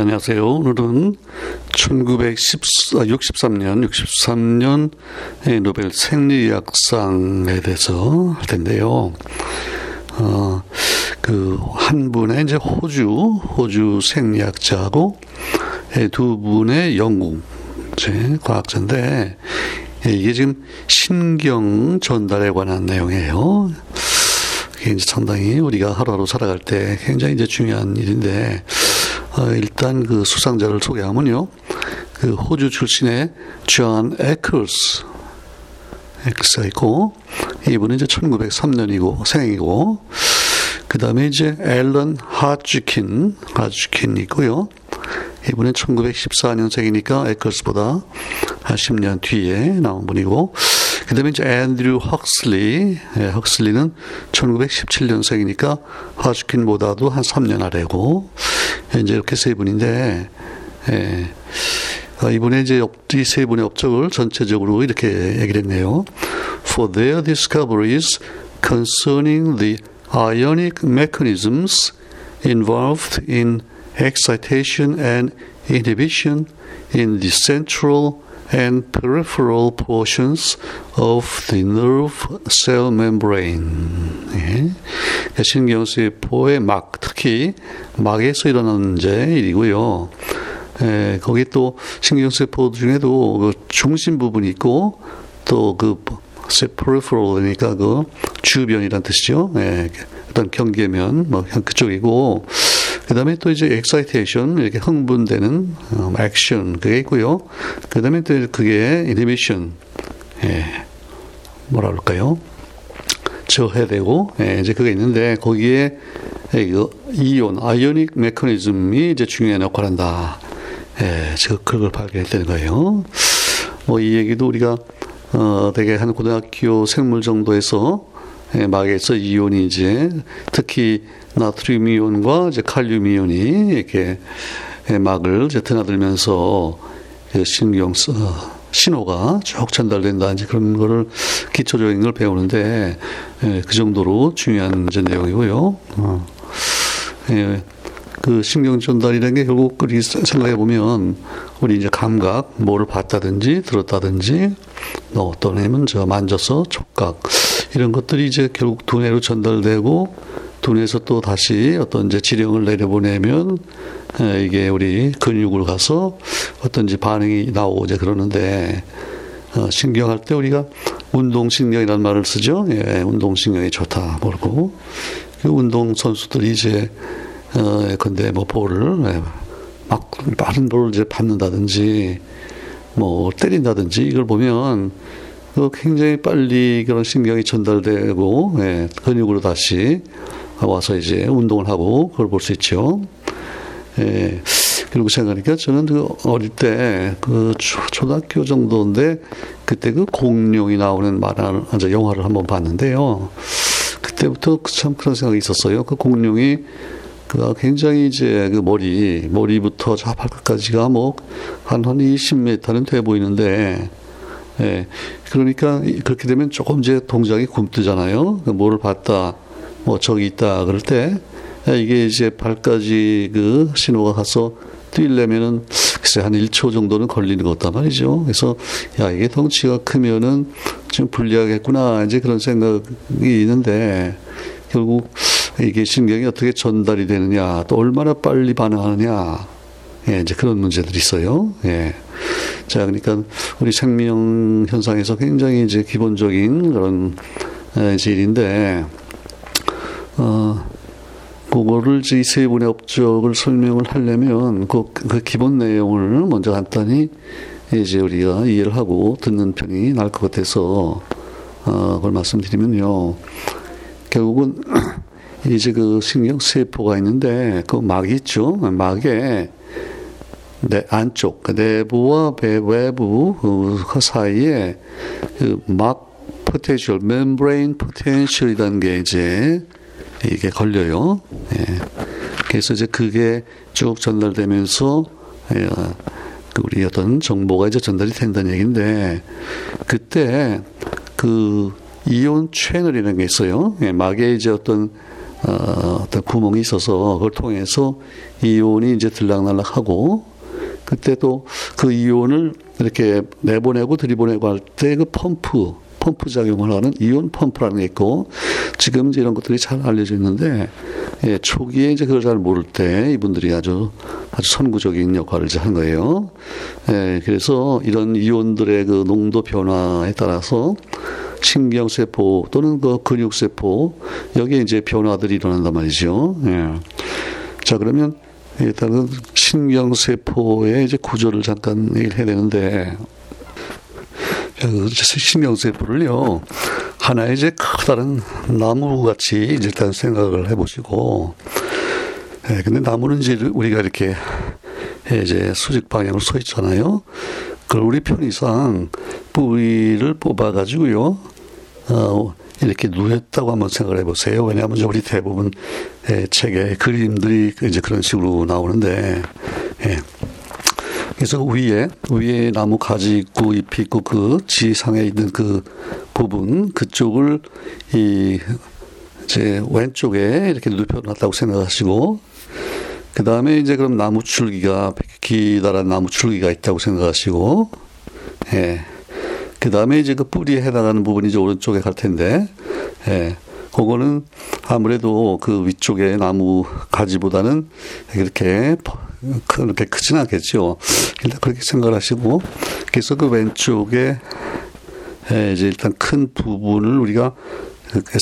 안녕하세요. 오늘은 1963년, 63년 노벨 생리학상에 대해서 할 텐데요. 어, 그, 한 분의 이제 호주, 호주 생리학자하고 두 분의 영국, 제 과학자인데, 이게 지금 신경 전달에 관한 내용이에요. 이제 상당히 우리가 하루하루 살아갈 때 굉장히 이제 중요한 일인데, 어, 일단 그 수상자를 소개하면요. 그 호주 출신의 존 에클스, 에클스가 있고, 이분은 이제 1903년이고, 생이고, 그 다음에 이제 앨런 하주킨, 하주킨 있고요. 이분은 1914년생이니까 에클스보다 한 10년 뒤에 나온 분이고, 그 다음에 이제 앤드류 헉슬리, 예, 헉슬리는 1917년생이니까 하주킨보다도 한 3년 아래고, 이제 이렇게 세 분인데, 예, 어, 이분의 이제 이 세 분의 업적을 전체적으로 이렇게 얘기를 했네요. For their discoveries concerning the ionic mechanisms involved in excitation and inhibition in the central and peripheral portions of the nerve cell membrane. 예. 신경세포의 막, 특히 막에서 일어나는 이제 일이고요. 예, 거기 또 신경세포 중에도 그 중심 부분이 있고 또그 peripheral이니까 그 주변이란 뜻이죠. 예, 어떤 경계면 뭐 그쪽이고 그 다음에 또 이제 excitation, 이렇게 흥분되는 어, action, 그게 있고요. 그 다음에 또 그게 inhibition, 예, 뭐라 그럴까요? 저해되고, 예, 이제 그게 있는데, 거기에 그 이온, 아이오닉 메커니즘이 이제 중요한 역할을 한다. 예, 저, 그걸 발견했다는 거예요. 뭐, 이 얘기도 우리가, 어, 되게 한 고등학교 생물 정도에서, 예, 막에서 이온이 이제, 특히 나트륨 이온과 이제 칼륨 이온이 이렇게 막을 이제 드나들면서 신경 써 신호가 쭉 전달된다 이제 그런 거를 기초적인 걸 배우는데 예, 그 정도로 중요한 이제 내용이고요. 어. 예, 그 신경 전달이라는 게 결국 우리 생각해 보면 우리 이제 감각 뭐를 봤다든지 들었다든지 또 어떤 애는 저 만져서 촉각 이런 것들이 이제 결국 두뇌로 전달되고 두뇌에서 또 다시 어떤 이제 지령을 내려보내면 이게 우리 근육으로 가서 어떤 지 반응이 나오고 이제 그러는데 어, 신경할 때 우리가 운동신경이라는 말을 쓰죠. 예, 운동신경이 좋다 모르고 그 운동 선수들이 이제 어, 근데 뭐 볼을 예, 막 빠른 볼을 이제 받는다든지 뭐 때린다든지 이걸 보면 그 굉장히 빨리 그런 신경이 전달되고 예, 근육으로 다시 와서 이제 운동을 하고 그걸 볼 수 있죠. 예. 그리고 생각하니까 저는 그 어릴 때 그 초등학교 정도인데 그때 그 공룡이 나오는 만화, 영화를 한번 봤는데요. 그때부터 참 그런 생각이 있었어요. 그 공룡이 그 굉장히 이제 그 머리, 머리부터 저 발끝까지가 뭐한한 20m는 돼 보이는데 예. 그러니까 그렇게 되면 조금 이제 동작이 굼뜨잖아요. 그 뭐를 봤다. 뭐 저기 있다 그럴 때 이게 이제 발까지 그 신호가 가서 뛰려면은 글쎄 한 1초 정도는 걸리는 것 같단 말이죠. 그래서 야 이게 덩치가 크면은 좀 불리하겠구나 이제 그런 생각이 있는데 결국 이게 신경이 어떻게 전달이 되느냐 또 얼마나 빨리 반응하느냐 예, 이제 그런 문제들이 있어요. 예. 자, 그러니까 우리 생명 현상에서 굉장히 이제 기본적인 그런 일인데 어, 그거를 이세 분의 업적을 설명을 하려면 그, 그 기본 내용을 먼저 간단히 이제 우리가 이해를 하고 듣는 편이 나을 것 같아서 어, 그걸 말씀드리면요. 결국은 이제 그 신경 세포가 있는데 그 막이 있죠. 막에 내 안쪽 그 내부와 배 외부 그 사이에 그 막 potential membrane potential이라는 게 이제 이게 걸려요. 예. 그래서 이제 그게 쭉 전달되면서 예, 그 우리 어떤 정보가 이제 전달이 된다는 얘기인데 그때 그 이온 채널이라는 게 있어요. 예, 막에 이제 어떤 어, 어떤 구멍이 있어서 그걸 통해서 이온이 이제 들락날락하고 그때 또 그 이온을 이렇게 내보내고 들이보내고 할 때 그 펌프 펌프 작용을 하는 이온 펌프라는 게 있고 지금 이제 이런 것들이 잘 알려져 있는데 예, 초기에 이제 그걸 잘 모를 때 이분들이 아주 아주 선구적인 역할을 한 거예요. 예, 그래서 이런 이온들의 그 농도 변화에 따라서 신경세포 또는 그 근육세포 여기에 이제 변화들이 일어난단 말이죠. 예. 자 그러면 일단은 신경세포의 이제 구조를 잠깐 얘기를 해야 되는데 그 신경세포를요 하나의 이제 커다란 나무 같이 일단 생각을 해보시고 예, 근데 나무는 이제 우리가 이렇게 이제 수직 방향으로 서 있잖아요. 그걸 우리 편의상 뿌리를 뽑아가지고요, 어, 이렇게 누했다고 한번 생각을 해보세요. 왜냐하면 우리 대부분 예, 책에 그림들이 이제 그런 식으로 나오는데, 예. 그래서 위에, 위에 나무 가지 있고 잎이 있고 그 지상에 있는 그 부분, 그쪽을 이, 제 왼쪽에 이렇게 눕혀놨다고 생각하시고, 그 다음에 이제 그럼 나무 줄기가, 기다란 나무 줄기가 있다고 생각하시고, 예. 그 다음에 이제 그 뿌리에 해당하는 부분이 이제 오른쪽에 갈 텐데, 예. 그거는 아무래도 그 위쪽에 나무 가지보다는 이렇게 그렇게 크진 않겠죠. 일단 그렇게 생각을 하시고, 그래서 그 왼쪽에 예, 이제 일단 큰 부분을 우리가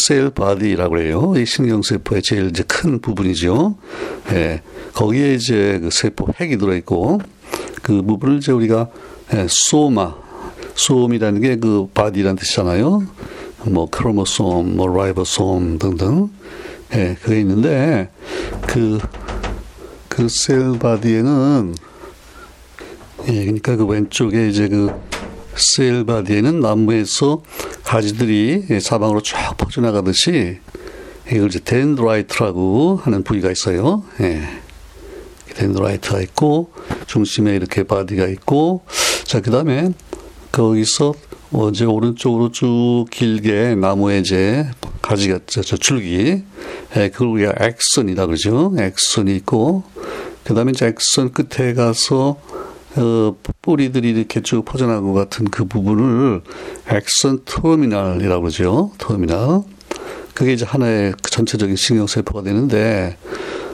cell body라고 해요. 이 신경세포의 제일 이제 큰 부분이죠. 예, 거기에 이제 그 세포 핵이 들어있고, 그 부분을 이제 우리가 예, soma, some이라는 게 그 body라는 뜻이잖아요. 뭐 chromosome, 뭐 ribosome 등등. 예, 그게 있는데 그 그 cell body에는 예, 그러니까 그 왼쪽에 이제 그 cell body에는 나무에서 가지들이 사방으로 쫙 퍼져나가듯이 이걸 이제 dendrite라고 하는 부위가 있어요. 예. dendrite가 있고 중심에 이렇게 body가 있고 자 그다음에 거기서 이제 오른쪽으로 쭉 길게 나무에 이제 가지가 저, 저 줄기 예, 그걸 우리가 axon이다 그러죠. axon이 있고 그 다음에 이제 axon 끝에 가서 어, 뿌리들이 이렇게 쭉 퍼져나간 것 같은 그 부분을 axon terminal이라고 그러죠. terminal. 그게 이제 하나의 전체적인 신경세포가 되는데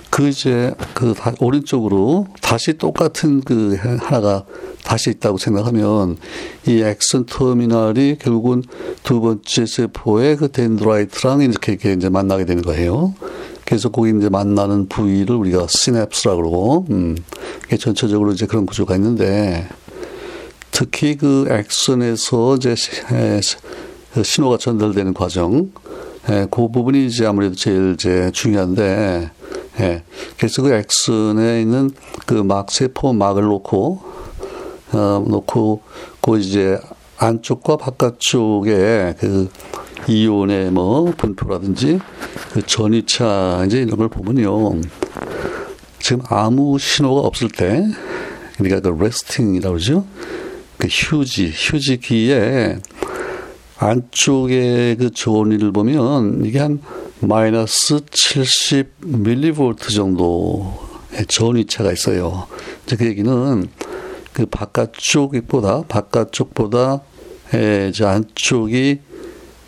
그 이제 그 오른쪽으로 다시 똑같은 그 하나가 다시 있다고 생각하면 이 액션 터미널이 결국은 두 번째 세포의 그 덴드라이트랑 이렇게, 이렇게 이제 만나게 되는 거예요. 그래서 거기 이제 만나는 부위를 우리가 시냅스라고 그러고, 음, 전체적으로 이제 그런 구조가 있는데, 특히 그 액션에서 이제 그 신호가 전달되는 과정, 그 부분이 이제 아무래도 제일 이제 중요한데, 예. 그래서 그 엑슨에 있는 그 막 세포 막을 놓고 어 놓고 그 이제 안쪽과 바깥쪽에 그 이온의 뭐 분포라든지 그 전이차 이제 이런 걸 보면요. 지금 아무 신호가 없을 때 그러니까 그 레스팅이라고 그러죠. 그 휴지 휴지기에 안쪽에 그 전이를 보면 이게 한 마이너스 70 밀리볼트 정도의 전위차가 있어요. 이제 그 얘기는 그 바깥쪽보다 바깥쪽보다 이제 안쪽이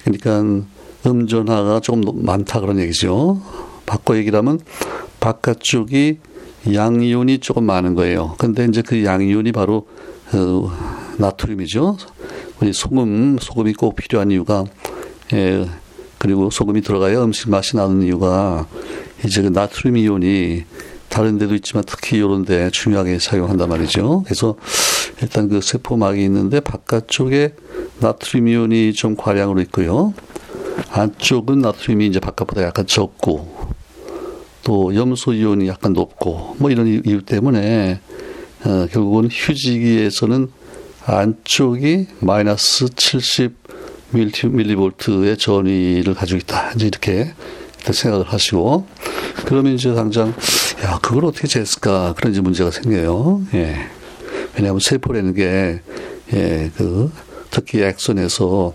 그러니까 음전화가 조금 많다 그런 얘기죠. 바꿔 얘기를 하면 바깥쪽이 양이온이 조금 많은 거예요. 근데 이제 그 양이온이 바로 어, 나트륨이죠. 우리 소금 소금이 꼭 필요한 이유가 예, 그리고 소금이 들어가야 음식 맛이 나는 이유가 이제 그 나트륨 이온이 다른 데도 있지만 특히 이런 데 중요하게 작용한단 말이죠. 그래서 일단 그 세포막이 있는데 바깥쪽에 나트륨 이온이 좀 과량으로 있고요. 안쪽은 나트륨이 이제 바깥보다 약간 적고 또 염소 이온이 약간 높고 뭐 이런 이유 때문에 어, 결국은 휴지기에서는 안쪽이 마이너스 70 밀리볼트의 전위를 가지고 있다. 이제 이렇게 생각을 하시고 그러면 이제 당장 야 그걸 어떻게 쟀을까 그런 이제 문제가 생겨요. 예. 왜냐하면 세포라는 게 예, 그 특히 액선에서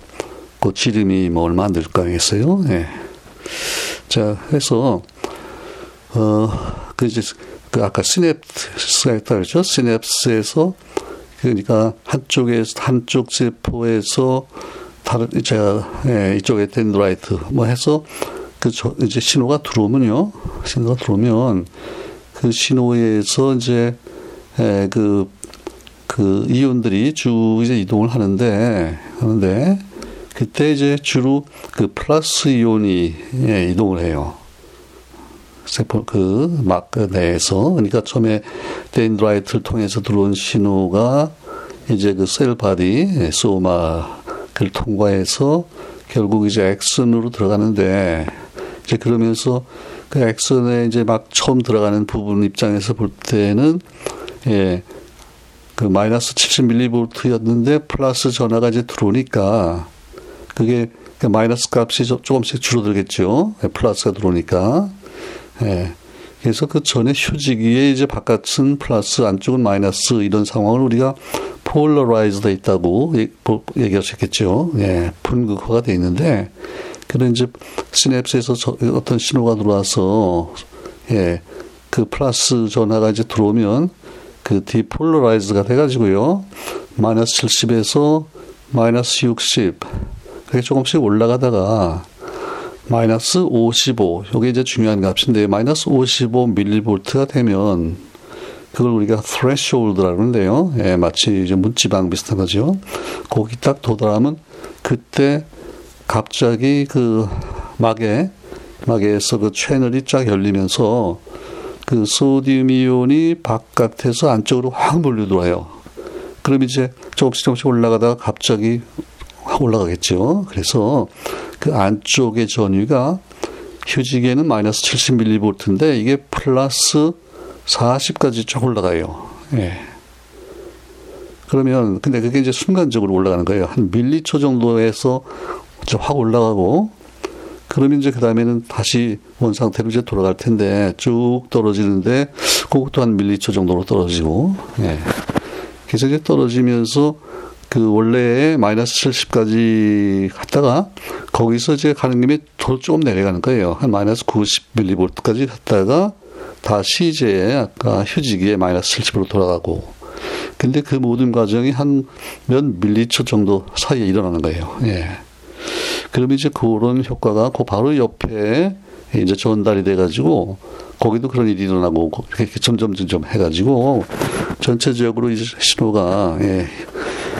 그 지름이 뭐 얼마 안 될까 했어요. 예. 자, 해서, 어, 그 이제, 그 아까 시냅스가 있다 그랬죠? 시냅스에서, 그러니까 한쪽에서, 한쪽 세포에서 다른, 제가, 예, 이쪽에 덴드라이트 뭐 해서 그 저, 이제 신호가 들어오면요. 신호가 들어오면 그 신호에서 이제, 예, 그, 그 이온들이 쭉 이제 이동을 하는데, 하는데, 그때 이제 주로 그 플러스 이온이 예, 이동을 해요. 세포 그막 그 내에서 그러니까 처음에 dendrite를 통해서 들어온 신호가 이제 그 cell body soma를 통과해서 결국 이제 axon으로 들어가는데 이제 그러면서 그 axon에 이제 막 처음 들어가는 부분 입장에서 볼 때는 예. 그 마이너스 70밀리볼트였는데 플러스 전하가 이제 들어오니까 그게 그 마이너스 값이 조금씩 줄어들겠죠. 예, 플러스가 들어오니까. 예. 그래서 그 전에 휴지기에 이제 바깥은 플러스 안쪽은 마이너스 이런 상황을 우리가 polarize 돼 있다고 얘기하셨겠죠. 예. 분극화가 돼 있는데 그런 이제 시냅스에서 어떤 신호가 들어와서 예. 그 플러스 전하가 이제 들어오면 그 depolarize가 돼가지고요. 마이너스 70에서 마이너스 60. 그게 조금씩 올라가다가 마이너스 55. 이게 이제 중요한 값인데 마이너스 55 밀리볼트가 되면 그걸 우리가 threshold라고 하는데요. 예, 마치 이제 문지방 비슷한 거죠. 거기 딱 도달하면 그때 갑자기 그 막에 막에서 그 채널이 쫙 열리면서 그 소디움 이온이 바깥에서 안쪽으로 확 몰려들어요. 그럼 이제 조금씩 조금씩 올라가다가 갑자기 확 올라가겠죠. 그래서 그 안쪽의 전위가 휴지기에는 마이너스 70mV인데 이게 플러스 40까지 쫙 올라가요. 예. 그러면 근데 그게 이제 순간적으로 올라가는 거예요. 한 밀리초 정도에서 확 올라가고 그러면 이제 그 다음에는 다시 원 상태로 이제 돌아갈 텐데 쭉 떨어지는데 그것도 한 밀리초 정도로 떨어지고 예. 그래서 이제 떨어지면서 그 원래 마이너스 70까지 갔다가 거기서 이제 가는 김에 더 조금 내려가는 거예요. 한 마이너스 90밀리볼트까지 갔다가 다시 이제 아까 휴지기에 마이너스 70으로 돌아가고 근데 그 모든 과정이 한 몇 밀리초 정도 사이에 일어나는 거예요. 예. 그러면 이제 그런 효과가 그 바로 옆에 이제 전달이 돼가지고 거기도 그런 일이 일어나고 이렇게 점점 점점 해가지고 전체적으로 이제 신호가 예,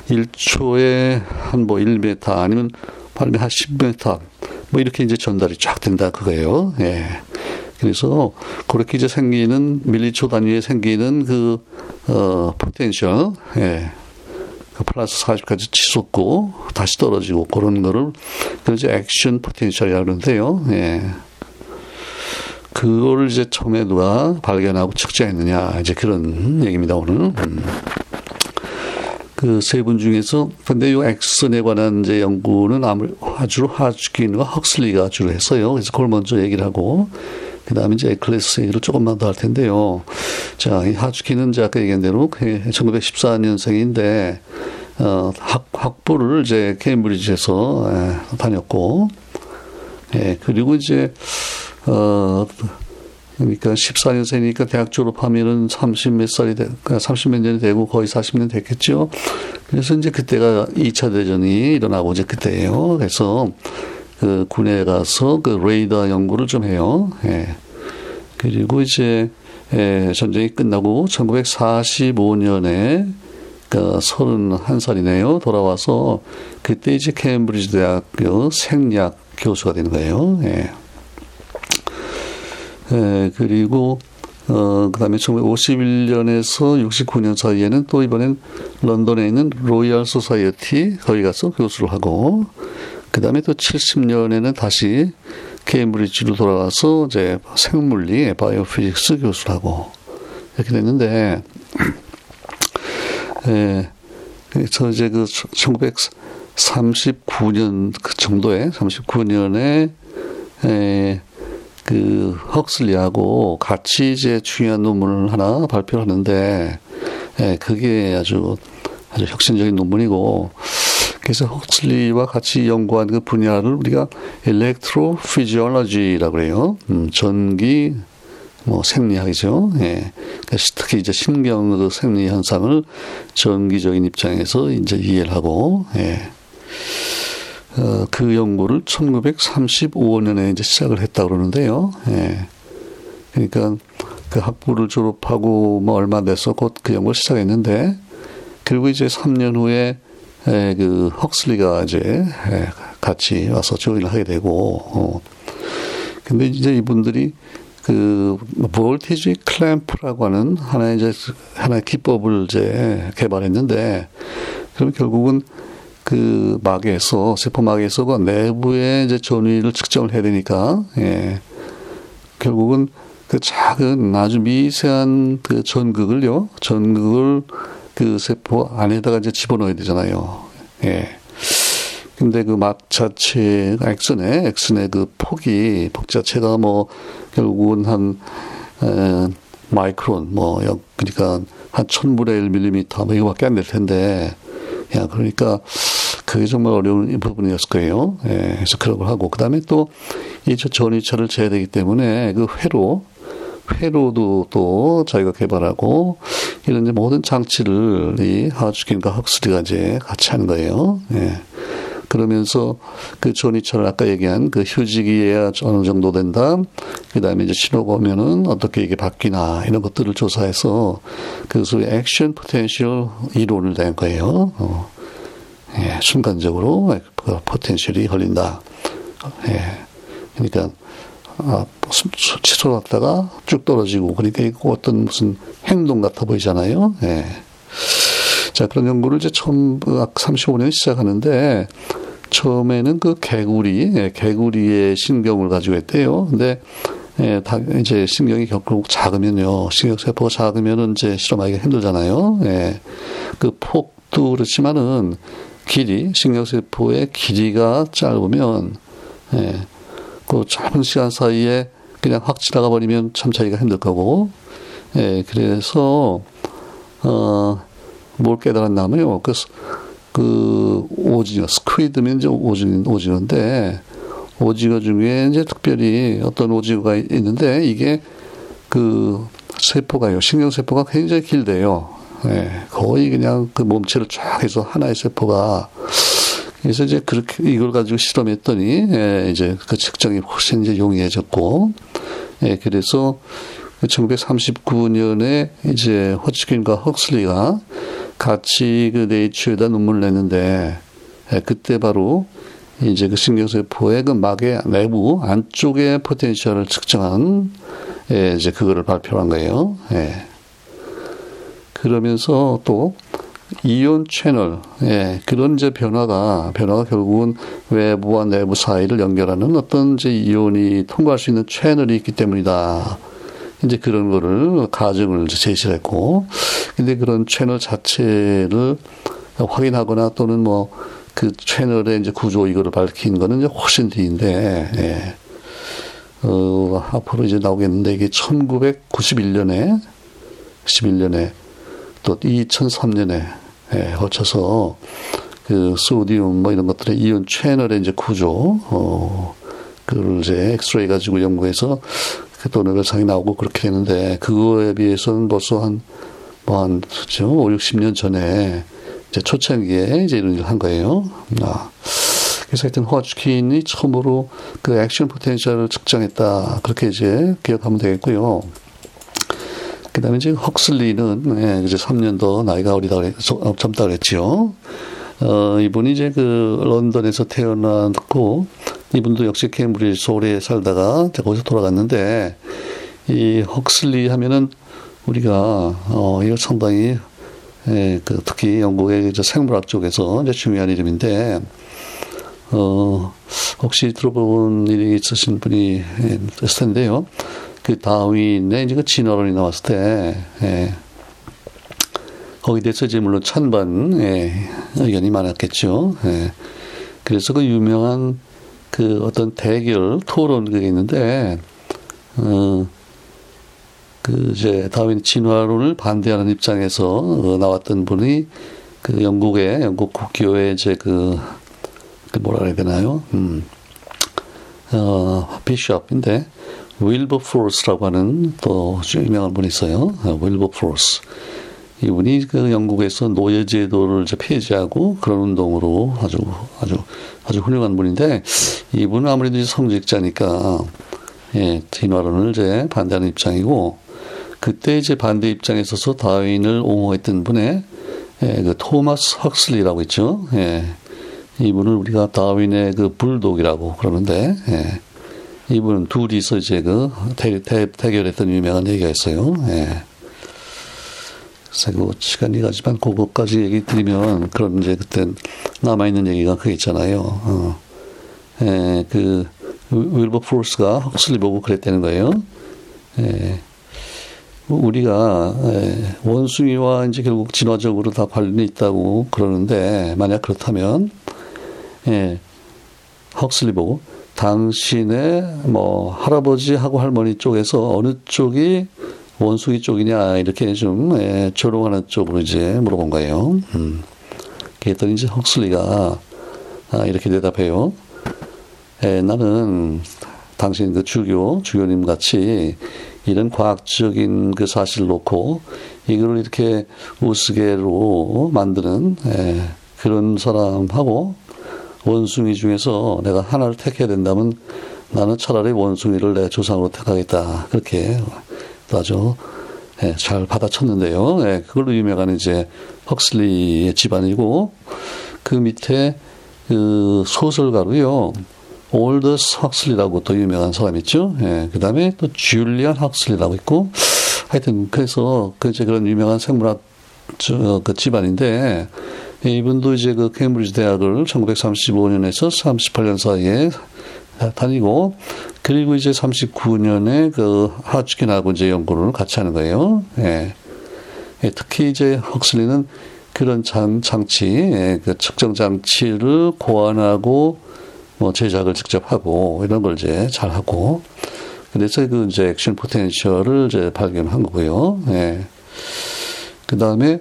1초에 한 뭐 1m 아니면 빠르면 한 10m 뭐 이렇게 이제 전달이 쫙 된다 그거예요. 예. 그래서 그렇게 이제 생기는 밀리초 단위에 생기는 그 어, potential 예. 그 플러스 40까지 치솟고 다시 떨어지고 그런 거를 그래서 action potential이라고 그러는데요. 예. 그거를 이제 처음에 누가 발견하고 측정했느냐 이제 그런 얘기입니다 오늘. 음. 그 세 분 중에서 근데 이 axon에 관한 이제 연구는 아주 하지킨과 헉슬리가 주로 했어요. 그래서 그걸 먼저 얘기를 하고 그 다음에 이제 에클스 얘기를 조금만 더 할 텐데요. 자, 이 하지킨은 아까 얘기한 대로 1914년생인데, 어, 학, 학부를 이제 케임브리지에서 예, 다녔고, 예, 그리고 이제, 어, 그러니까 14년생이니까 대학 졸업하면은 30 몇 살이 되, 30몇 그러니까 년이 되고 거의 40년 됐겠죠. 그래서 이제 그때가 2차 대전이 일어나고 이제 그때예요. 그래서 그 군에 가서 그 레이더 연구를 좀 해요. 예. 그리고 이제 예, 전쟁이 끝나고 1945년에 그 31살이네요. 돌아와서 그때 이제 케임브리지 대학교 생리학 교수가 되는 거예요. 예. 예, 그리고 어, 그 다음에 1951년에서 69년 사이에는 또 이번엔 런던에 있는 Royal Society 거기 가서 교수를 하고 그 다음에 또 70년에는 다시 케임브리지로 돌아가서 이제 생물리, biophysics 교수를 하고 이렇게 됐는데, 예, 저 이제 그 1939년 그 정도에, 39년에, 예, 그 헉슬리하고 같이 이제 중요한 논문을 하나 발표를 하는데, 예, 그게 아주 아주 혁신적인 논문이고, 그래서 헉슬리와 같이 연구한 그 분야를 우리가 엘렉트로피지올로지라고 그래요. 음, 전기 뭐 생리학이죠. 예. 특히 이제 그 생리 현상을 전기적인 입장에서 이제 이해를 하고 예. 어, 그 연구를 1935년에 이제 시작을 했다 그러는데요. 예. 그러니까 그 학부를 졸업하고 뭐 얼마 돼서 곧 그 연구를 시작했는데 그리고 이제 3년 후에 에, 그 헉슬리가 이제 에, 같이 와서 조인을 하게 되고 어. 근데 이제 이분들이 그 볼티지 클램프라고 하는 하나의 이제 하나의 기법을 이제 개발했는데 그럼 결국은 그 막에서 세포 막에서 그 내부의 이제 전위를 측정을 해야 되니까 예. 결국은 그 작은 아주 미세한 그 전극을요 전극을 그 세포 안에다가 이제 집어넣어야 되잖아요. 예. 근데 그 막 자체 엑슨의 엑슨의 그 폭이 폭 자체가 뭐 결국은 한 에, 마이크론 뭐 그러니까 한 천분의 일 밀리미터 뭐 이거밖에 안 될 텐데 야 그러니까 그게 정말 어려운 부분이었을 거예요. 예, 그래서 그런 걸 하고 그 다음에 또이 전이차를 재야 되기 때문에 그 회로 회로도 또 자기가 개발하고 이런 이제 모든 장치를 이 하주킨과 헉스리가 이제 같이 하는 거예요. 예. 그러면서 그 potential 아까 얘기한 그 휴지기에 어느 정도 된다. 그 다음에 이제 신호가 오면은 어떻게 이게 바뀌나 이런 것들을 조사해서 그 소위 action potential 이론을 낸 거예요. 어. 예, 순간적으로 그 potential이 걸린다. 예. 그러니까 아, 치솟았다가 쭉 떨어지고 그러니까 어떤 무슨 행동 같아 보이잖아요. 예. 자, 그런 연구를 이제 처음 35년 시작하는데 처음에는 그 개구리, 예, 개구리의 신경을 가지고 했대요. 근데 예, 다 이제 신경이 결국 작으면요. 신경세포가 작으면은 이제 실험하기가 힘들잖아요. 예. 그 폭도 그렇지만은 길이, 신경세포의 길이가 짧으면, 예. 그 짧은 시간 사이에 그냥 확 지나가 버리면 참 차이가 힘들 거고, 예. 그래서, 어, 뭘 깨달았냐면요. 그, 그 오징어, 스퀴드면 이제 오징어, 오징어인데, 오징어 중에 이제 특별히 어떤 오징어가 있는데, 이게 그 세포가요, 신경세포가 굉장히 길대요. 예, 거의 그냥 그 몸체를 쫙 해서 하나의 세포가 그래서 이제 그렇게 이걸 가지고 실험했더니 예, 이제 그 측정이 훨씬 이제 용이해졌고 예, 그래서 1939년에 이제 호치킨과 헉슬리가 같이 그 네이처에다 논문을 냈는데 예, 그때 바로 이제 그 신경세포의 그 막의 내부 안쪽의 포텐셜을 측정한 예, 이제 그거를 발표한 거예요. 예. 그러면서 또 이온 채널, 예, 그런 이제 변화가, 변화가 결국은 외부와 내부 사이를 연결하는 어떤 이제 이온이 통과할 수 있는 채널이 있기 때문이다. 이제 그런 거를 가정을 제시를 했고, 근데 그런 채널 자체를 확인하거나 또는 뭐 그 채널의 이제 구조 이거를 밝힌 거는 이제 훨씬 뒤인데, 예. 어, 앞으로 이제 나오겠는데 이게 1991년에, 11년에 또 2003년에 예, 거쳐서 그 소디움 뭐 이런 것들의 이온 채널의 이제 구조, 어, 그걸 이제 엑스레이 가지고 연구해서 또 노벨상이 나오고 그렇게 되는데 그거에 비해서는 벌써 한 뭐한 그죠 5, 60년 전에 이제 초창기에 이제 이런 일을 한 거예요. 아. 그래서 하여튼 호아츠킨이 처음으로 그 액션 포텐셜을 측정했다. 그렇게 이제 기억하면 되겠고요. 그 다음에 이제 헉슬리는, 예, 이제 3년 더 나이가 어리다, 어, 젊다 그랬지요. 어, 이분이 이제 그 런던에서 태어났고, 이분도 역시 케임브리지 소울에 살다가 거기서 돌아갔는데, 이 헉슬리 하면은 우리가, 어, 이거 상당히, 예, 그 특히 영국의 생물학 쪽에서 이제 중요한 이름인데, 어, 혹시 들어본 일이 있으신 분이 있을 텐데요. 그 다윈의 이제 그 진화론이 나왔을 때, 예. 거기에 대해서 이제 물론 찬반, 예, 의견이 많았겠죠. 예. 그래서 그 유명한 그 어떤 대결, 토론 그게 있는데, 어, 그 이제 다윈 진화론을 반대하는 입장에서 어, 나왔던 분이 그그 영국의 영국 국교의 이제 그, 그 뭐라 그래야 되나요? 음, 어, 비숍인데 윌버포스라고 하는 또 유명한 분이 있어요. 윌버포스. 이분이 그 영국에서 노예 제도를 이제 폐지하고 그런 운동으로 아주 아주 아주 훌륭한 분인데 이분은 아무래도 성직자니까 예, 진화론을 이제 반대하는 입장이고 그때 이제 반대 입장에 있어서 다윈을 옹호했던 분의 예, 그 토마스 헉슬리라고 있죠. 예. 이분을 우리가 다윈의 그 불독이라고 그러는데 예. 이분은 둘이서 이제 그 대, 대, 대결했던 유명한 얘기가 있어요. 예. 그래서 그 시간이 가지만 그것까지 얘기 드리면 그런 이제 그때 남아 있는 얘기가 그게 있잖아요. 어. 예, 그 윌버포스가 헉슬리 보고 그랬다는 거예요. 예. 우리가 예, 원숭이와 이제 결국 진화적으로 다 관련이 있다고 그러는데 만약 그렇다면 예, 헉슬리 보고 당신의 뭐 할아버지하고 할머니 쪽에서 어느 쪽이 원숭이 쪽이냐 이렇게 좀 예, 조롱하는 쪽으로 이제 물어본 거예요. 음. 그랬더니 이제 헉슬리가 아, 이렇게 대답해요. 예, 나는 당신 그 주교 주교님 같이 이런 과학적인 그 사실 놓고 이걸 이렇게 우스개로 만드는 예, 그런 사람하고 원숭이 중에서 내가 하나를 택해야 된다면 나는 차라리 원숭이를 내 조상으로 택하겠다. 그렇게 아주 예, 잘 받아쳤는데요. 예, 그걸로 유명한 이제 헉슬리의 집안이고 그 밑에 그 소설가로요. 올더스 헉슬리라고 또 유명한 사람 있죠. 예, 그 다음에 또 줄리안 헉슬리라고 있고 하여튼 그래서 그 이제 그런 유명한 생물학 저, 그 집안인데 이분도 이제 그 케임브리지 대학을 1935년에서 38년 사이에 다니고 그리고 이제 39년에 그 하츠킨하고 이제 연구를 같이 하는 거예요. 예. 예 특히 이제 헉슬리는 그런 장, 장치, 예, 그 측정 장치를 고안하고 뭐 제작을 직접 하고 이런 걸 이제 잘 하고 그래서 그 이제 액션 포텐셜을 이제 발견한 거고요. 예. 그 다음에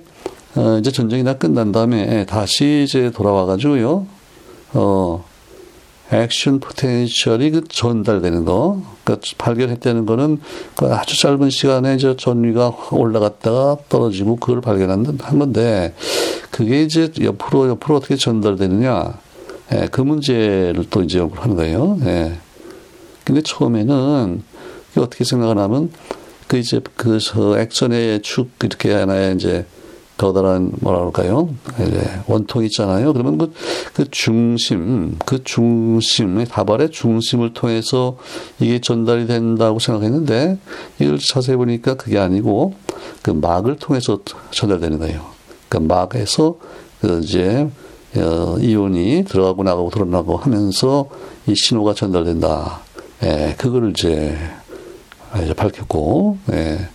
어, 이제 전쟁이 다 끝난 다음에 다시 이제 돌아와가지고요. 어, 액션 포텐셜이 그 전달되는 거, 그 발견했다는 거는 그 아주 짧은 시간에 저 전위가 올라갔다가 떨어지고 그걸 발견한 한 건데, 그게 이제 옆으로 옆으로 어떻게 전달되느냐, 예, 그 문제를 또 이제 연구를 하는 거예요. 예. 근데 처음에는 어떻게 생각을 하면 그 이제 그저 액션의 축 이렇게 하나의 이제 더다란 뭐라 그럴까요? 이제 원통 있잖아요. 그러면 그, 그 중심, 그 중심, 다발의 중심을 통해서 이게 전달이 된다고 생각했는데 이걸 자세히 보니까 그게 아니고 그 막을 통해서 전달되는 거예요. 그 막에서 그 이제 어, 이온이 들어가고 나가고 들어나가고 하면서 이 신호가 전달된다. 예, 그거를 이제, 이제 밝혔고, 예.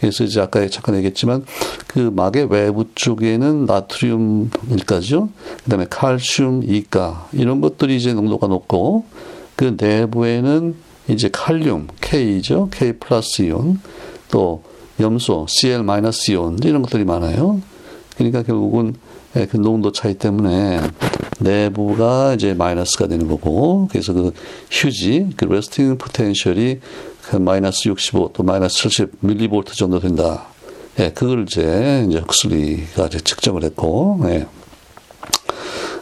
그래서 이제 아까 잠깐 얘기했지만 그 막의 외부 쪽에는 나트륨 일가죠. 그다음에 칼슘 이가 이런 것들이 이제 농도가 높고 그 내부에는 이제 칼륨 K죠. K 플러스 이온 또 염소 Cl 마이너스 이온 이런 것들이 많아요. 그러니까 결국은 예, 그 농도 차이 때문에 내부가 이제 마이너스가 되는 거고 그래서 그 휴지 그 resting potential이 그 마이너스 65 또 마이너스 70 밀리볼트 정도 된다. 예, 그걸 이제 이제 헉슬리가 이제 측정을 했고, 예.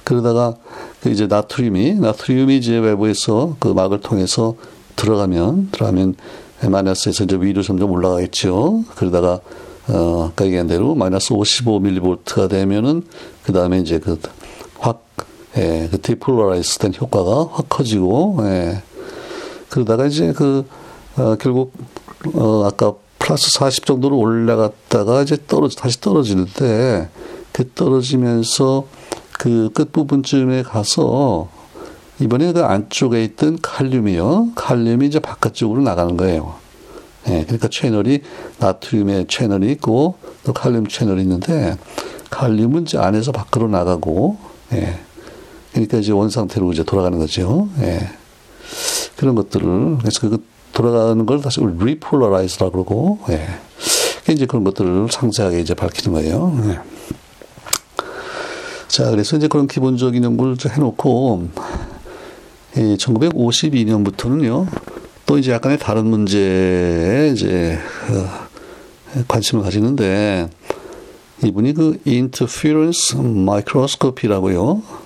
그러다가 그 이제 나트륨이 나트륨이 이제 외부에서 그 막을 통해서 들어가면 들어가면 마이너스에서 이제 위로 점점 올라가겠죠. 그러다가 어, 아까 얘기한 대로 마이너스 55 밀리볼트가 되면은 그 다음에 이제 그 확, 예, 그 depolarize 된 효과가 확 커지고, 예. 그러다가 이제 그 어, 결국 어, 아까 플러스 40 정도로 올라갔다가 이제 떨어지 다시 떨어지는데 그 떨어지면서 그 끝부분쯤에 가서 이번에 그 안쪽에 있던 칼륨이요. 칼륨이 이제 바깥쪽으로 나가는 거예요. 예, 그러니까 채널이 나트륨의 채널이 있고 또 칼륨 채널이 있는데 칼륨은 이제 안에서 밖으로 나가고 예. 그러니까 이제 원 상태로 이제 돌아가는 거죠. 예. 그런 것들을 그래서 그 돌아가는 걸 다시 repolarize라고 그러고, 예. 이제 그런 것들을 상세하게 이제 밝히는 거예요. 예. 자, 그래서 이제 그런 기본적인 연구를 해놓고, 이 1952년부터는요, 또 이제 약간의 다른 문제에 이제, 어, 관심을 가지는데, 이분이 그 interference microscopy라고요.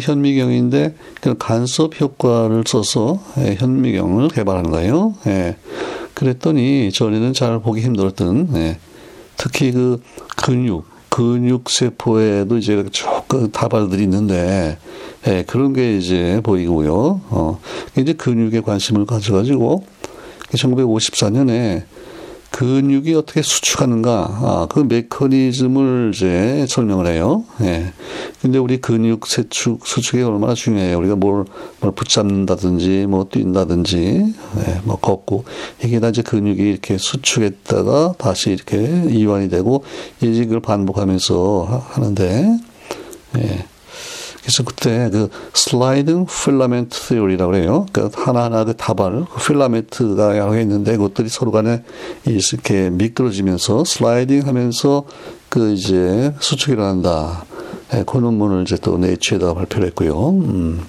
현미경인데 그 간섭 효과를 써서 예, 현미경을 개발한 거예요. 예. 그랬더니 전에는 잘 보기 힘들었던 예. 특히 그 근육 근육 세포에도 이제 조금 다발들이 있는데 예, 그런 게 이제 보이고요. 어, 이제 근육에 관심을 가져가지고 1954년에 근육이 어떻게 수축하는가, 아, 그 메커니즘을 이제 설명을 해요. 예. 근데 우리 근육 세축, 수축이 얼마나 중요해요. 우리가 뭘, 뭘 붙잡는다든지, 뭐 뛴다든지, 예, 뭐 걷고, 이게 다 이제 근육이 이렇게 수축했다가 다시 이렇게 이완이 되고, 그걸 반복하면서 하는데, 예. 그래서 그때 그 sliding filament theory라고 그래요. 그러니까 하나하나 그 다발, 그 필라멘트가 여러 개 있는데 그것들이 서로 간에 이렇게 미끄러지면서 슬라이딩 하면서 그 이제 수축이 일어난다. 예, 그 논문을 이제 또 Nature에다가 발표를 했고요. 음.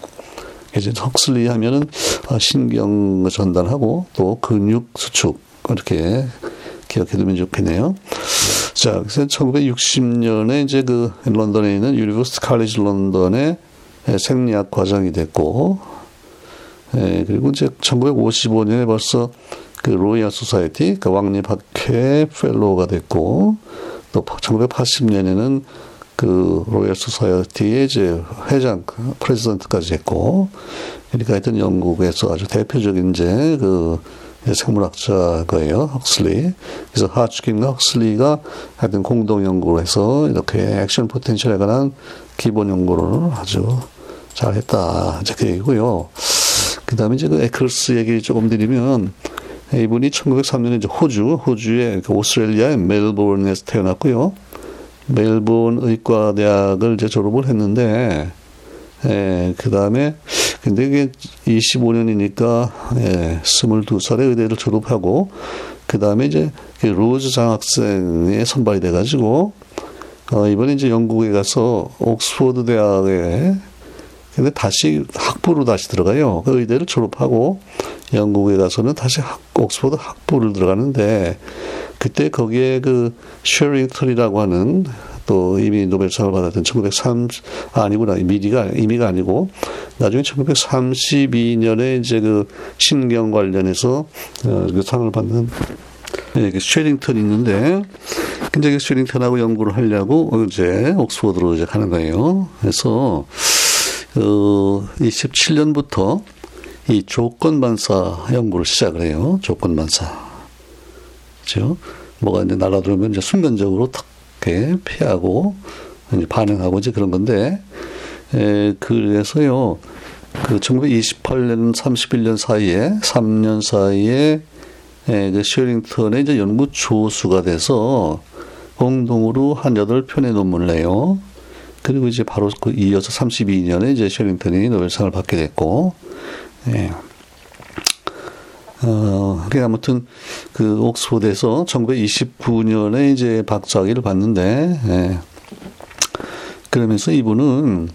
이제 헉슬리 하면은 어, 신경 전달하고 또 근육 수축 이렇게 기억해두면 좋겠네요. 자, 그래서 1960년에 이제 그 런던에 있는 유니버스티 칼리지 런던의 생리학 과장이 됐고, 예, 그리고 이제 1955년에 벌써 그 Royal Society, 그 왕립학회 fellow가 됐고, 또 1980년에는 그 Royal Society의 이제 회장, president까지 했고, 그러니까 하여튼 영국에서 아주 대표적인 이제 그 생물학자 거예요, 헉슬리. 그래서 하츠킨과 헉슬리가 하여튼 공동 연구를 해서 이렇게 action potential에 관한 기본 연구를 아주 잘 했다. 이제 그 얘기고요. 그 다음에 이제 그 에클스 얘기 조금 드리면, 이분이 1903년에 이제 호주, 호주의 그 오스트레일리아의 멜보른에서 태어났고요. 멜본 의과대학을 이제 졸업을 했는데, 예, 그 다음에 근데 이게 25년이니까 예, 22살에 의대를 졸업하고 그 다음에 이제 그 로즈 장학생에 선발이 돼가지고 어, 이번에 이제 영국에 가서 옥스포드 대학에 근데 다시 학부로 다시 들어가요. 그 의대를 졸업하고 영국에 가서는 다시 학, 옥스포드 학부를 들어가는데 그때 거기에 그 쉐링턴이라고 하는 또 이미 노벨상을 받았던 1930 아, 아니구나 미리가 이미가 아니고 나중에 1932년에 이제 그 신경 관련해서 어, 그 상을 받는 네, 그 쉐링턴이 있는데 근데 그 쉐링턴하고 연구를 하려고 이제 옥스퍼드로 이제 가는 거예요. 그래서 어 27년부터 이 조건 반사 연구를 시작을 해요. 조건 반사. 그렇죠? 뭐가 이제 날아들면 이제 순간적으로 탁 이렇게 피하고 이제 반응하고 이제 그런 건데 에, 그래서요. 그 1928년 31년 사이에 3년 사이에 에, 그 쉐링턴의 이제 연구 조수가 돼서 공동으로 한 8편의 논문을 내요. 그리고 이제 바로 그 이어서 32년에 이제 쉐링턴이 노벨상을 받게 됐고, 예. 어, 그 아무튼 그 옥스포드에서 1929년에 이제 박사학위를 받는데, 예. 그러면서 이분은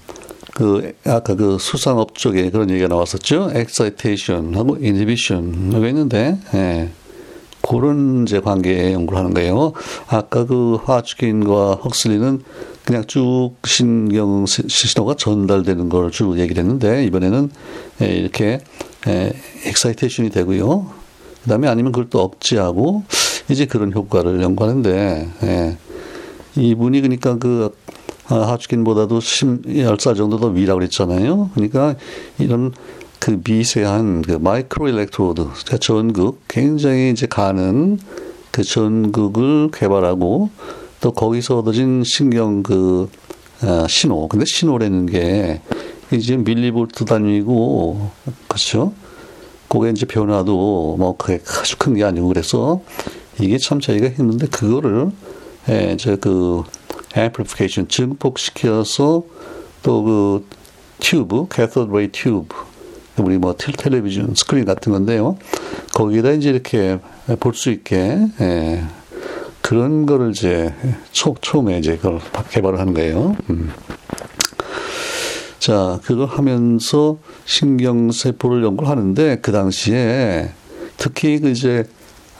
그 아까 그 수산업 쪽에 그런 얘기가 나왔었죠. 엑사이테이션하고 인히비션하고 있는데, 예. 그런 이제 관계 연구를 하는 거예요. 아까 그 하츠킨과 헉슬리는 그냥 쭉 신경 신호가 전달되는 걸 쭉 얘기를 했는데 이번에는 예, 이렇게 excitation이 되고요. 그 다음에 아니면 그걸 또 억제하고 이제 그런 효과를 연구하는데 예. 이분이 그러니까 그 하츠킨보다도 10살 정도 더 위라고 그랬잖아요. 그러니까 이런 그 미세한 그 microelectrode, 그러니까 전극, 굉장히 이제 가는 그 전극을 개발하고 또 거기서 얻어진 신경 그 어, 신호. 근데 신호라는 게 이제 밀리볼트 단위고 그렇죠. 그게 이제 변화도 뭐 그게 아주 큰 게 아니고 그래서 이게 참 저희가 했는데 그거를 예, 저그 amplification 증폭시켜서 또 그 튜브, cathode ray tube 우리 뭐 텔레비전 스크린 같은 건데요. 거기다 이제 이렇게 볼 수 있게 예, 그런 거를 이제 초, 처음에 이제 그걸 개발을 하는 거예요. 음. 자, 그걸 하면서 신경세포를 연구를 하는데 그 당시에 특히 그 이제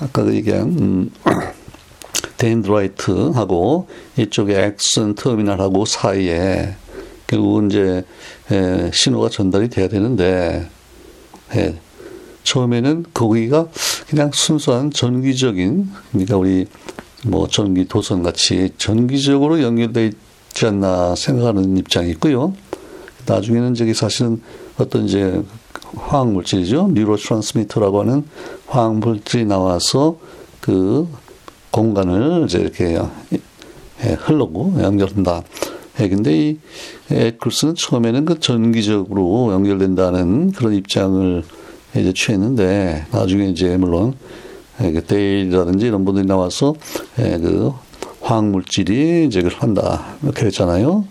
아까 그 얘기한 음, 데인드라이트하고 이쪽에 엑슨 터미널하고 사이에 결국은 이제 에, 신호가 전달이 돼야 되는데 에, 처음에는 거기가 그냥 순수한 전기적인 그러니까 우리 뭐 전기 도선 같이 전기적으로 연결돼 있지 않나 생각하는 입장이 있고요. 나중에는 저기 사실은 어떤 이제 화학 물질이죠. 뉴로 트랜스미터라고 하는 화학 물질이 나와서 그 공간을 이제 이렇게 예, 흘러고 연결한다. 예, 근데 이 에클스는 처음에는 그 전기적으로 연결된다는 그런 입장을 이제 취했는데 나중에 이제 물론 예, 그 데일이라든지 이런 분들이 나와서 예, 그 화학 물질이 이제 그걸 한다 이렇게 했잖아요.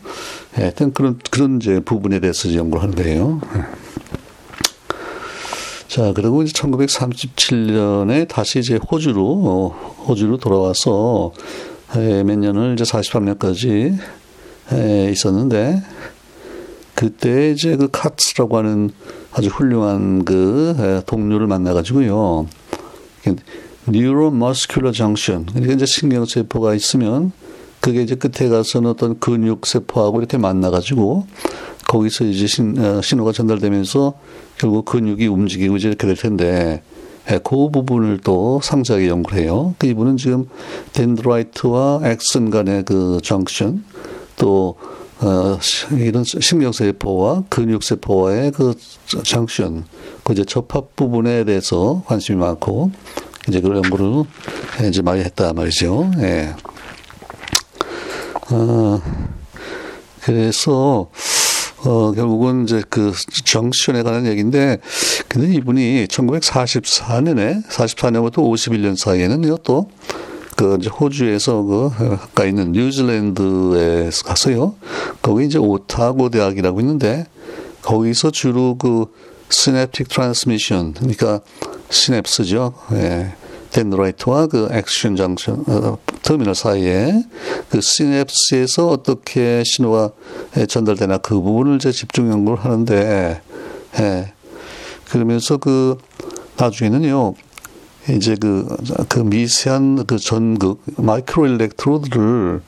예, 하여튼 그런 그런 이제 부분에 대해서 연구를 하는 거예요. 자, 그리고 이제 1937년에 다시 이제 호주로, 어, 호주로 돌아와서, 에, 몇 년을 이제 43년까지 에, 있었는데, 그때 이제 그 카츠라고 하는 아주 훌륭한 그 에, 동료를 만나가지고요. 뉴로머스큘러 정션. 그러니까 이제 신경세포가 있으면 그게 이제 끝에 가서는 어떤 근육 세포하고 이렇게 만나가지고 거기서 이제 신, 어, 신호가 전달되면서 결국 근육이 움직이고 이제 이렇게 될 텐데 예, 그 부분을 또 상세하게 연구를 해요. 그 이분은 지금 덴드라이트와 엑슨 간의 그 정션 또 어, 이런 신경세포와 근육세포와의 그 정션, 그 이제 접합 부분에 대해서 관심이 많고, 이제 그런 연구를 이제 많이 했다 말이죠. 예. 어, 그래서, 어, 결국은 이제 그 junction에 관한 얘기인데, 근데 이분이 1944년에, 44년부터 51년 사이에는 이것도 그 호주에서 그 가까이 있는 뉴질랜드에 가서요. 거기 이제 오타고 대학이라고 있는데, 거기서 주로 그 synaptic transmission, 그러니까 시냅스죠. 예. dendrite와 그 axon junction 어, 터미널 사이에 그 시냅스에서 어떻게 신호가 전달되나 그 부분을 이제 집중 연구를 하는데 예. 그러면서 그 나중에는요 이제 그, 그 미세한 그 전극 마이크로 일렉트로드를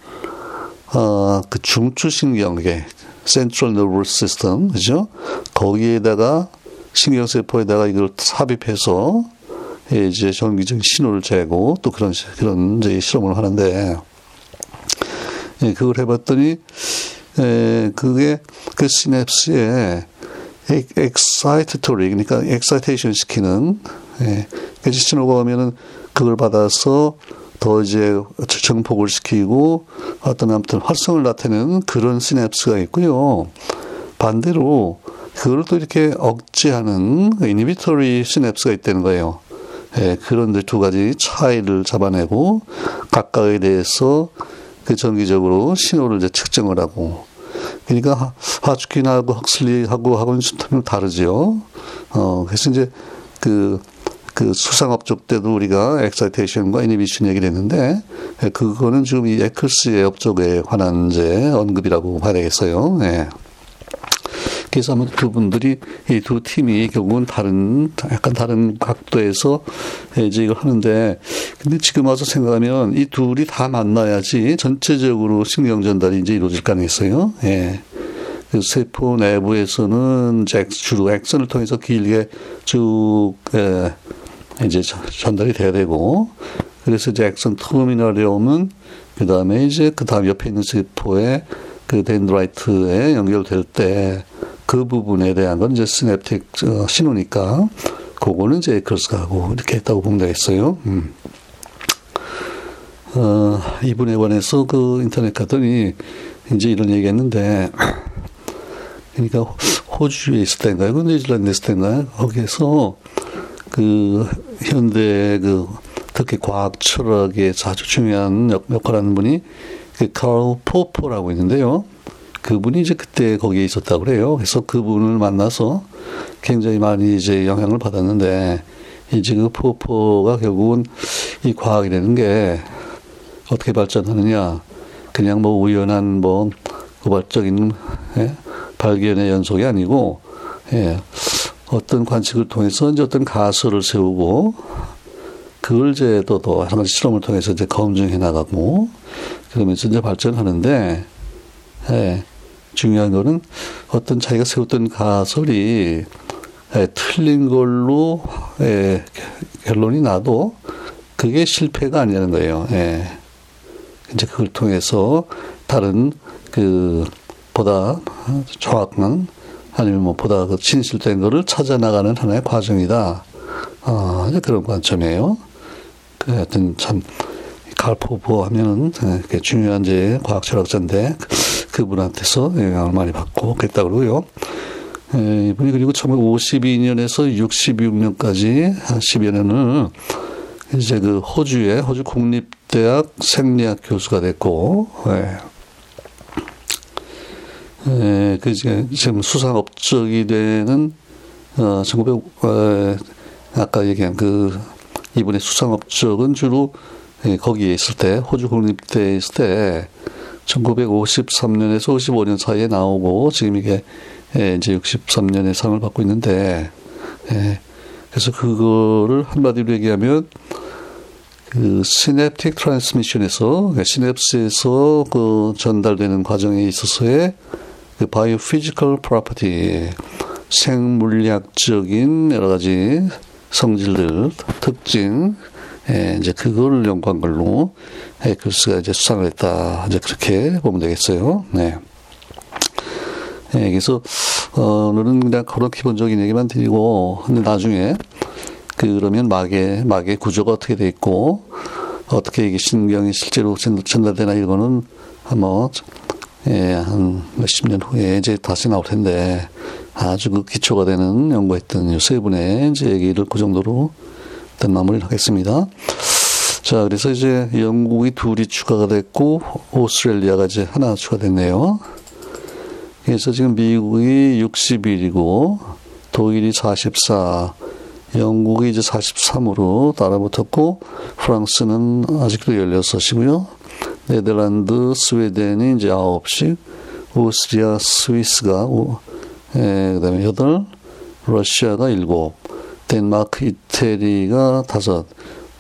어, 그 중추신경계 센트럴 너브 시스템 그죠 거기에다가 신경세포에다가 이걸 삽입해서 이제 전기적 신호를 재고 또 그런 그런 이제 실험을 하는데 예, 그걸 해봤더니 에, 그게 그 시냅스에 excitatory 그러니까 excitation 시키는 예, 그 신호가 오면은 그걸 받아서 더 이제 증폭을 시키고 어떤 아무튼 활성을 나타내는 그런 시냅스가 있고요. 반대로 그걸 또 이렇게 억제하는 inhibitory 시냅스가 있다는 거예요. 예, 그런데 두 가지 차이를 잡아내고 각각에 대해서 그 정기적으로 신호를 이제 측정을 하고 그러니까 하츠킨하고 헉슬리하고 하고는 좀 다르죠. 어, 그래서 이제 그, 그 수상업 쪽 때도 우리가 엑사이테이션과 이니비션 얘기를 했는데, 예, 그거는 지금 이 에클스의 업적에 관한 이제 언급이라고 봐야 되겠어요. 네. 그래서 아마 두 분들이 이 두 팀이 결국은 다른 약간 다른 각도에서 이제 이걸 하는데 근데 지금 와서 생각하면 이 둘이 다 만나야지 전체적으로 신경 전달이 이제 이루어질 가능성이 있어요. 예. 그 세포 내부에서는 주로 액선을 통해서 길게 쭉 예, 이제 전달이 돼야 되고 그래서 이제 액선 터미널에 오면 그 다음에 이제 그 다음 옆에 있는 세포에 그 덴드라이트에 연결될 때 그 부분에 대한 건 이제 스냅틱 어, 신호니까 그거는 이제 에클스가 하고 이렇게 했다고 보면 되겠어요. 음. 어, 이분에 관해서 그 인터넷 갔더니 이제 이런 얘기 했는데 그러니까 호주에 있을 때인가요? 그 뉴질랜드 있을 때인가요? 거기에서 그 현대 그 특히 과학 철학에 아주 중요한 역, 할을 하는 분이 그 카르 포포라고 있는데요. 그분이 이제 그때 거기에 있었다고 그래요. 그래서 그분을 만나서 굉장히 많이 이제 영향을 받았는데 이제 그 포포가 결국은 이 과학이라는 게 어떻게 발전하느냐? 그냥 뭐 우연한 뭐 우발적인 예? 발견의 연속이 아니고 예, 어떤 관측을 통해서 이제 어떤 가설을 세우고 그걸 이제 또, 또 여러 가지 실험을 통해서 이제 검증해 나가고 그러면서 이제 발전하는데 예, 중요한 거는 어떤 자기가 세웠던 가설이 예, 틀린 걸로 예, 결론이 나도 그게 실패가 아니라는 거예요. 예. 이제 그걸 통해서 다른 그 보다 정확한 아니면 뭐 보다 그 진실된 거를 찾아 나가는 하나의 과정이다. 아, 이제 그런 관점이에요. 그 하여튼 참 갈포보 하면은 예, 중요한 이제 과학 철학자인데 그분한테서 영향을 많이 받고 그랬다 그러고요. 예, 이분이 그리고 1952년에서 66년까지 한 10여 년을 이제 그 호주의 호주 국립대학 생리학 교수가 됐고, 예. 예, 그 지금 수상 업적이 되는 어 1900, 어, 아까 얘기한 그 이분의 수상 업적은 주로 예, 거기에 있을 때 호주 국립대에 있을 때 1953년에서 55년 사이에 나오고 지금 이게 예, 이제 63년에 상을 받고 있는데 예, 그래서 그거를 한마디로 얘기하면 그 synaptic transmission에서 시냅스에서 그 전달되는 과정에 있어서의 그 biophysical property 생물리학적인 여러 가지 성질들 특징 예, 이제 그거를 연구한 걸로 에클스가 이제 수상을 했다 이제 그렇게 보면 되겠어요. 네. 예, 그래서 어, 오늘은 그냥 그런 기본적인 얘기만 드리고 근데 나중에 그러면 막의 막의 구조가 어떻게 돼 있고 어떻게 이게 신경이 실제로 전달되나 이거는 한번 예, 한 몇십 년 후에 이제 다시 나올 텐데 아주 그 기초가 되는 연구했던 세 분의 이제 얘기를 그 정도로 일단 마무리를 하겠습니다. 자, 그래서 이제 영국이 둘이 추가가 됐고 오스트레일리아가 이제 하나 추가됐네요. 그래서 지금 미국이 61이고 독일이 44, 영국이 이제 43으로 따라붙었고 프랑스는 아직도 16이고요. 네덜란드, 스웨덴이 이제 9씩, 오스트리아, 스위스가 예, 그다음에 8, 러시아가 7, 덴마크, 이태리가 5,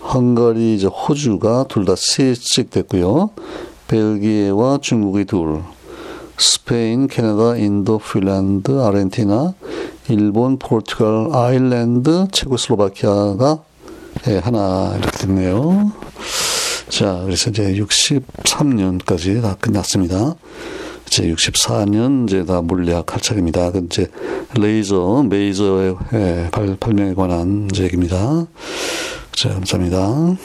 헝가리, 이제 호주가 둘다 3씩 됐고요. 벨기에와 중국이 둘, 스페인, 캐나다, 인도, 핀란드, 아르헨티나, 일본, 포르투갈, 아일랜드, 체코슬로바키아가 예, 하나 이렇게 됐네요. 자, 그래서 이제 63년까지 다 끝났습니다. 이제 64년 이제 다 물리학 할 차례입니다. 그 이제 레이저, 메이저의 예, 발, 발명에 관한 얘기입니다. 자, 감사합니다.